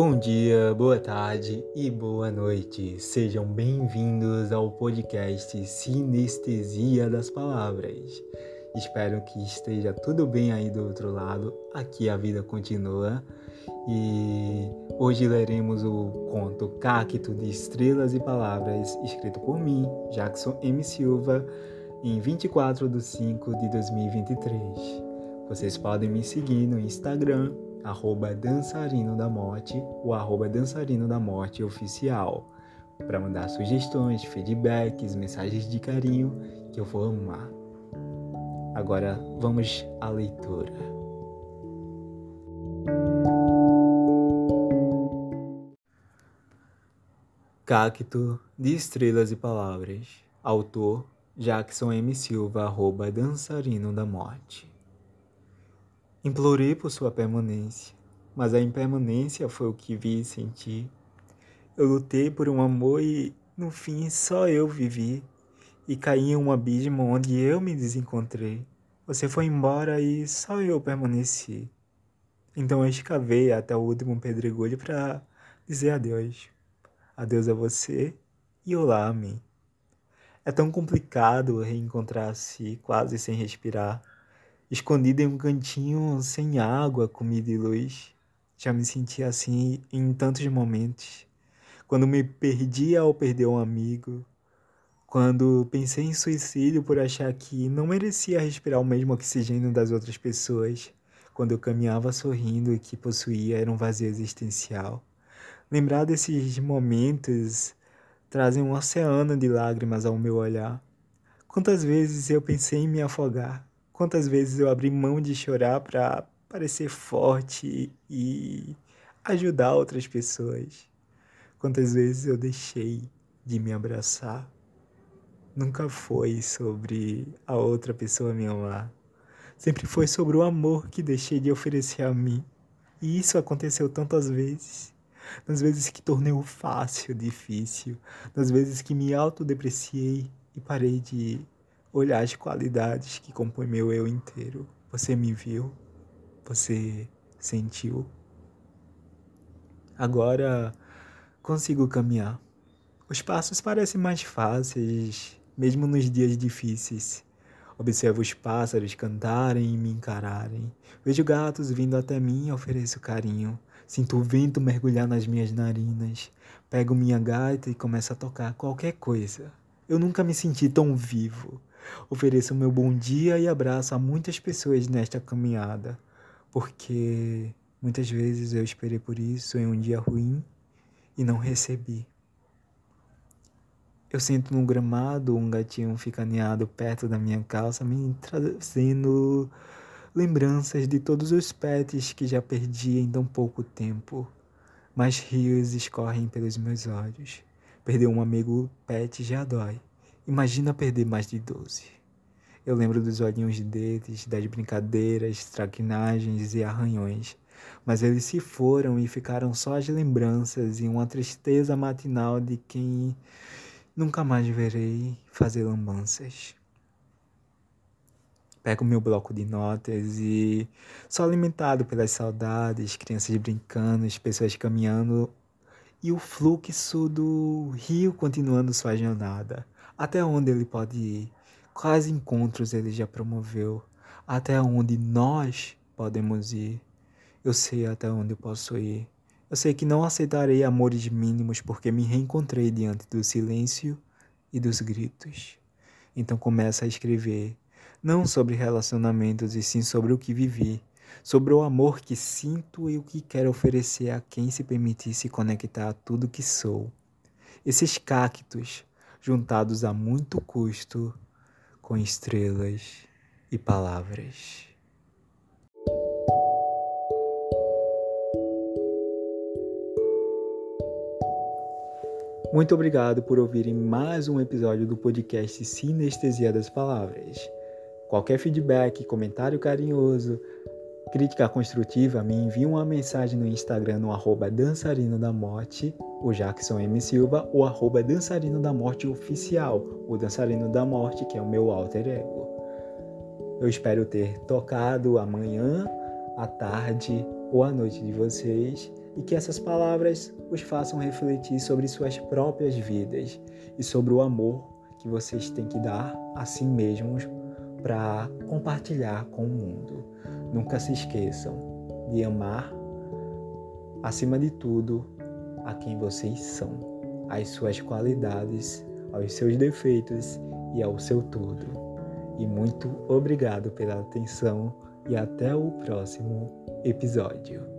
Bom dia, boa tarde e boa noite. Sejam bem-vindos ao podcast Sinestesia das Palavras. Espero que esteja tudo bem aí do outro lado. Aqui a vida continua. E hoje leremos o conto Cacto de Estrelas e Palavras, escrito por mim, Jackson M. Silva, em 24 de 5 de 2023. Vocês podem me seguir no Instagram, arroba dançarino da morte ou arroba dançarino da morte oficial, para mandar sugestões, feedbacks, mensagens de carinho que eu vou amar. Agora vamos à leitura. Cacto de Estrelas e Palavras. Autor Jackson M. Silva, arroba dançarino da morte. Implorei por sua permanência, mas a impermanência foi o que vi e senti. Eu lutei por um amor e, no fim, só eu vivi. E caí em um abismo onde eu me desencontrei. Você foi embora e só eu permaneci. Então eu escavei até o último pedregulho para dizer adeus. Adeus a você e olá a mim. É tão complicado reencontrar-se quase sem respirar escondida em um cantinho sem água, comida e luz. Já me senti assim em tantos momentos. Quando me perdi ao perder um amigo, quando pensei em suicídio por achar que não merecia respirar o mesmo oxigênio das outras pessoas, quando eu caminhava sorrindo e que possuía era um vazio existencial. Lembrar desses momentos trazem um oceano de lágrimas ao meu olhar. Quantas vezes eu pensei em me afogar, Quantas vezes eu abri mão de chorar para parecer forte e ajudar outras pessoas. Quantas vezes eu deixei de me abraçar. Nunca foi sobre a outra pessoa me amar. Sempre foi sobre o amor que deixei de oferecer a mim. E isso aconteceu tantas vezes. Nas vezes que tornei o fácil difícil, nas vezes que me autodepreciei e parei de olhar as qualidades que compõem meu eu inteiro. Você me viu, você sentiu. Agora consigo caminhar. Os passos parecem mais fáceis, mesmo nos dias difíceis. Observo os pássaros cantarem e me encararem. Vejo gatos vindo até mim e ofereço carinho. Sinto o vento mergulhar nas minhas narinas. Pego minha gaita e começo a tocar qualquer coisa. Eu nunca me senti tão vivo. Ofereço meu bom dia e abraço a muitas pessoas nesta caminhada, porque muitas vezes eu esperei por isso em um dia ruim e não recebi. Eu sinto no gramado um gatinho ficaneado perto da minha calça, me trazendo lembranças de todos os pets que já perdi em tão pouco tempo. Mas rios escorrem pelos meus olhos. Perder um amigo pet já dói. Imagina perder mais de 12. Eu lembro dos olhinhos deles, das brincadeiras, traquinagens e arranhões. Mas eles se foram e ficaram só as lembranças e uma tristeza matinal de quem nunca mais verei fazer lambanças. Pego meu bloco de notas e sou alimentado pelas saudades, crianças brincando, pessoas caminhando e o fluxo do rio continuando sua jornada. Até onde ele pode ir? Quais encontros ele já promoveu? Até onde nós podemos ir? Eu sei até onde eu posso ir. Eu sei que não aceitarei amores mínimos porque me reencontrei diante do silêncio e dos gritos. Então começa a escrever, não sobre relacionamentos e sim sobre o que vivi, sobre o amor que sinto e o que quero oferecer a quem se permitisse conectar a tudo que sou. Esses cactos juntados a muito custo com estrelas e palavras. Muito obrigado por ouvirem mais um episódio do podcast Sinestesia das Palavras. Qualquer feedback, comentário carinhoso, Crítica construtiva, me envie uma mensagem no Instagram no arroba dançarino da morte, o Jackson M. Silva, ou arroba dançarino da morte oficial, o dançarino da morte, que é o meu alter ego. Eu espero ter tocado amanhã, à tarde ou à noite de vocês e que essas palavras os façam refletir sobre suas próprias vidas e sobre o amor que vocês têm que dar a si mesmos para compartilhar com o mundo. Nunca se esqueçam de amar, acima de tudo, a quem vocês são, as suas qualidades, aos seus defeitos e ao seu tudo. E muito obrigado pela atenção e até o próximo episódio.